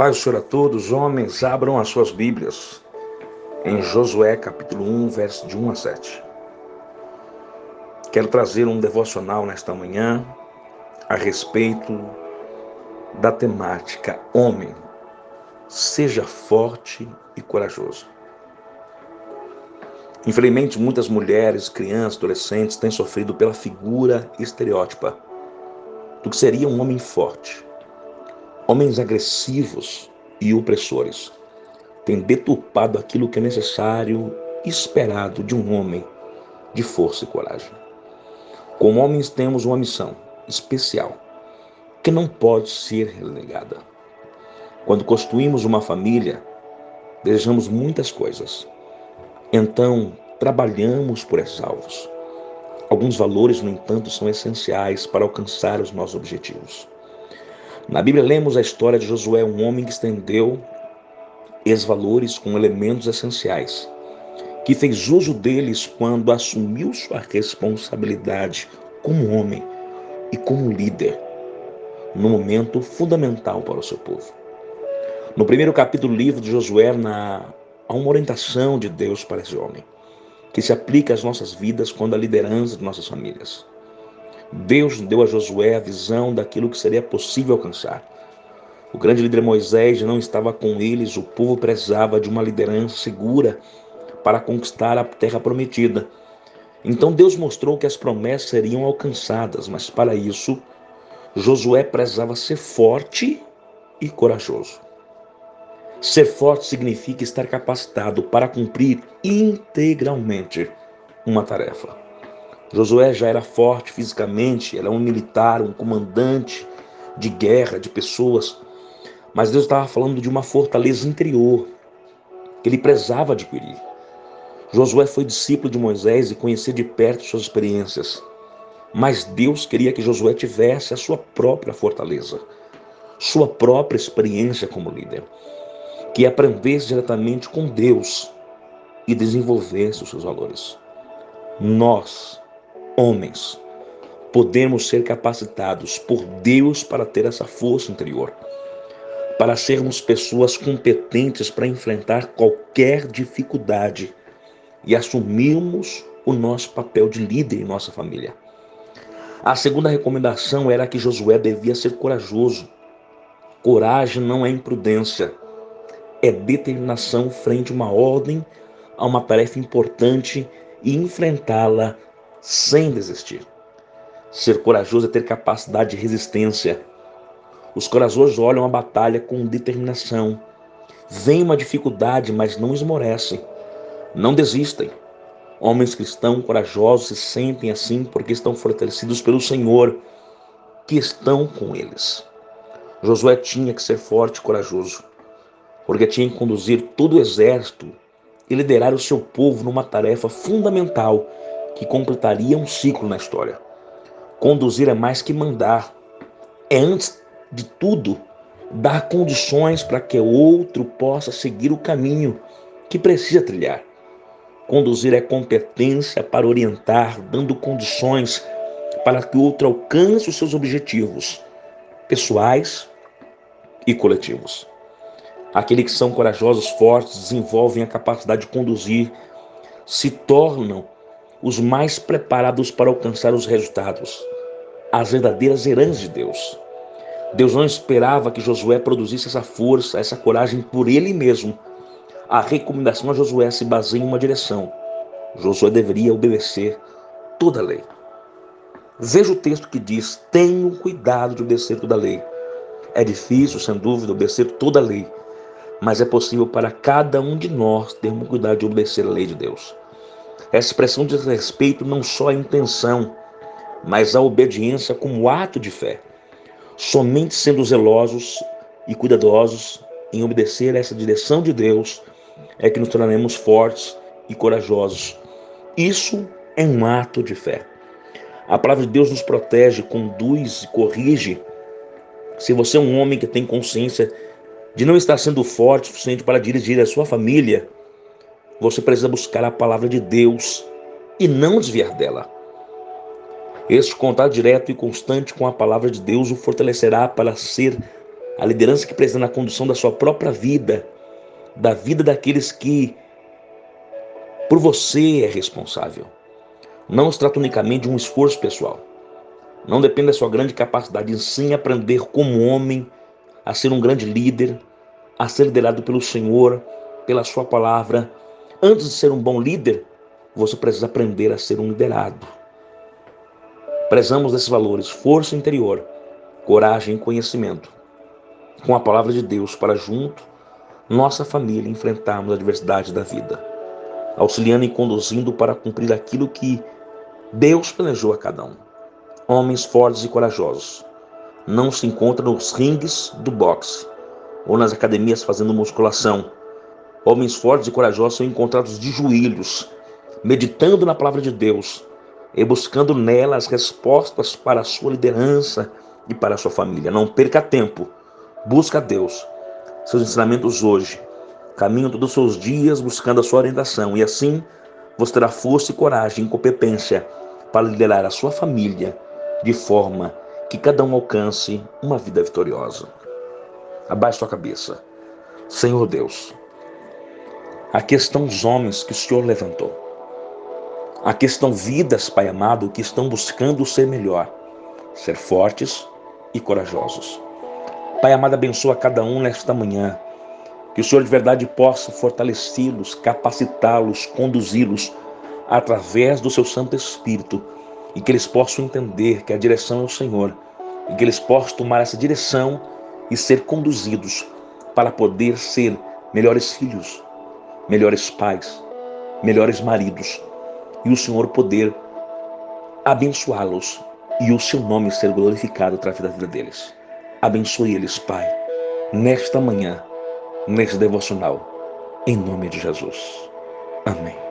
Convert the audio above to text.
paz do Senhor a todos, homens, abram as suas Bíblias em Josué capítulo 1, verso de 1 a 7. Quero trazer um devocional nesta manhã a respeito da temática Homem, seja forte e corajoso. Infelizmente, muitas mulheres, crianças, adolescentes têm sofrido pela figura estereótipa do que seria um homem forte Homens agressivos e opressores têm deturpado aquilo que é necessário e esperado de um homem de força e coragem. Como homens, temos uma missão especial que não pode ser relegada. Quando construímos uma família, desejamos muitas coisas. Então, trabalhamos por esses alvos. Alguns valores, no entanto, são essenciais para alcançar os nossos objetivos. Na Bíblia lemos a história de Josué, um homem que estendeu esses valores com elementos essenciais, que fez uso deles quando assumiu sua responsabilidade como homem e como líder, no momento fundamental para o seu povo. No primeiro capítulo do livro de Josué, na, há uma orientação de Deus para esse homem, que se aplica às nossas vidas quando a liderança de nossas famílias. Deus deu a Josué a visão daquilo que seria possível alcançar. O grande líder Moisés não estava com eles, o povo precisava de uma liderança segura para conquistar a terra prometida. Então Deus mostrou que as promessas seriam alcançadas, mas para isso Josué precisava ser forte e corajoso. Ser forte significa estar capacitado para cumprir integralmente uma tarefa. Josué já era forte fisicamente, era um militar, um comandante de guerra, de pessoas, mas Deus estava falando de uma fortaleza interior que ele prezava adquirir. Josué foi discípulo de Moisés e conhecia de perto suas experiências, mas Deus queria que Josué tivesse a sua própria fortaleza, sua própria experiência como líder, que aprendesse diretamente com Deus e desenvolvesse os seus valores. Nós homens, podemos ser capacitados por Deus para ter essa força interior, para sermos pessoas competentes para enfrentar qualquer dificuldade e assumirmos o nosso papel de líder em nossa família. A segunda recomendação era que Josué devia ser corajoso. Coragem não é imprudência, é determinação frente a uma ordem, a uma tarefa importante e enfrentá-la sem desistir. Ser corajoso é ter capacidade de resistência. Os corajosos olham a batalha com determinação. Vem uma dificuldade, mas não esmorecem. Não desistem. Homens cristãos corajosos se sentem assim porque estão fortalecidos pelo Senhor, que estão com eles. Josué tinha que ser forte e corajoso, porque tinha que conduzir todo o exército e liderar o seu povo numa tarefa fundamental que completaria um ciclo na história. Conduzir é mais que mandar, é antes de tudo dar condições para que outro possa seguir o caminho que precisa trilhar. Conduzir é competência para orientar, dando condições para que o outro alcance os seus objetivos pessoais e coletivos. Aqueles que são corajosos, fortes, desenvolvem a capacidade de conduzir, se tornam os mais preparados para alcançar os resultados, as verdadeiras heranças de Deus. Deus não esperava que Josué produzisse essa força, essa coragem por ele mesmo. A recomendação a Josué se baseia em uma direção. Josué deveria obedecer toda a lei. Veja o texto que diz: Tenham cuidado de obedecer toda a lei. É difícil, sem dúvida, obedecer toda a lei, mas é possível para cada um de nós termos cuidado de obedecer a lei de Deus. Essa expressão diz respeito não só à intenção, mas à obediência como ato de fé. Somente sendo zelosos e cuidadosos em obedecer essa direção de Deus é que nos tornaremos fortes e corajosos. Isso é um ato de fé. A palavra de Deus nos protege, conduz e corrige. Se você é um homem que tem consciência de não estar sendo forte o suficiente para dirigir a sua família, você precisa buscar a palavra de Deus e não desviar dela. Este contato direto e constante com a palavra de Deus o fortalecerá para ser a liderança que precisa na condução da sua própria vida, da vida daqueles que por você é responsável. Não se trata unicamente de um esforço pessoal. Não depende da sua grande capacidade, sim aprender como homem a ser um grande líder, a ser liderado pelo Senhor, pela sua palavra. Antes de ser um bom líder, você precisa aprender a ser um liderado. Prezamos esses valores: força interior, coragem e conhecimento. Com a palavra de Deus para junto, nossa família enfrentarmos a adversidade da vida, auxiliando e conduzindo para cumprir aquilo que Deus planejou a cada um. Homens fortes e corajosos não se encontram nos ringues do boxe ou nas academias fazendo musculação. Homens fortes e corajosos são encontrados de joelhos, meditando na palavra de Deus, e buscando nela as respostas para a sua liderança e para a sua família. Não perca tempo. Busca a Deus. Seus ensinamentos hoje. Caminho todos os seus dias buscando a sua orientação. E assim você terá força e coragem e competência para liderar a sua família de forma que cada um alcance uma vida vitoriosa. Abaixe sua cabeça. Senhor Deus, aqui estão os homens que o Senhor levantou. Aqui estão vidas, Pai amado, que estão buscando ser melhor, ser fortes e corajosos. Pai amado, abençoa cada um nesta manhã. Que o Senhor de verdade possa fortalecê-los, capacitá-los, conduzi-los através do seu Santo Espírito e que eles possam entender que a direção é o Senhor e que eles possam tomar essa direção e ser conduzidos para poder ser melhores filhos, melhores pais, melhores maridos e o Senhor poder abençoá-los e o seu nome ser glorificado através da vida deles. Abençoe eles, Pai, nesta manhã, neste devocional, em nome de Jesus. Amém.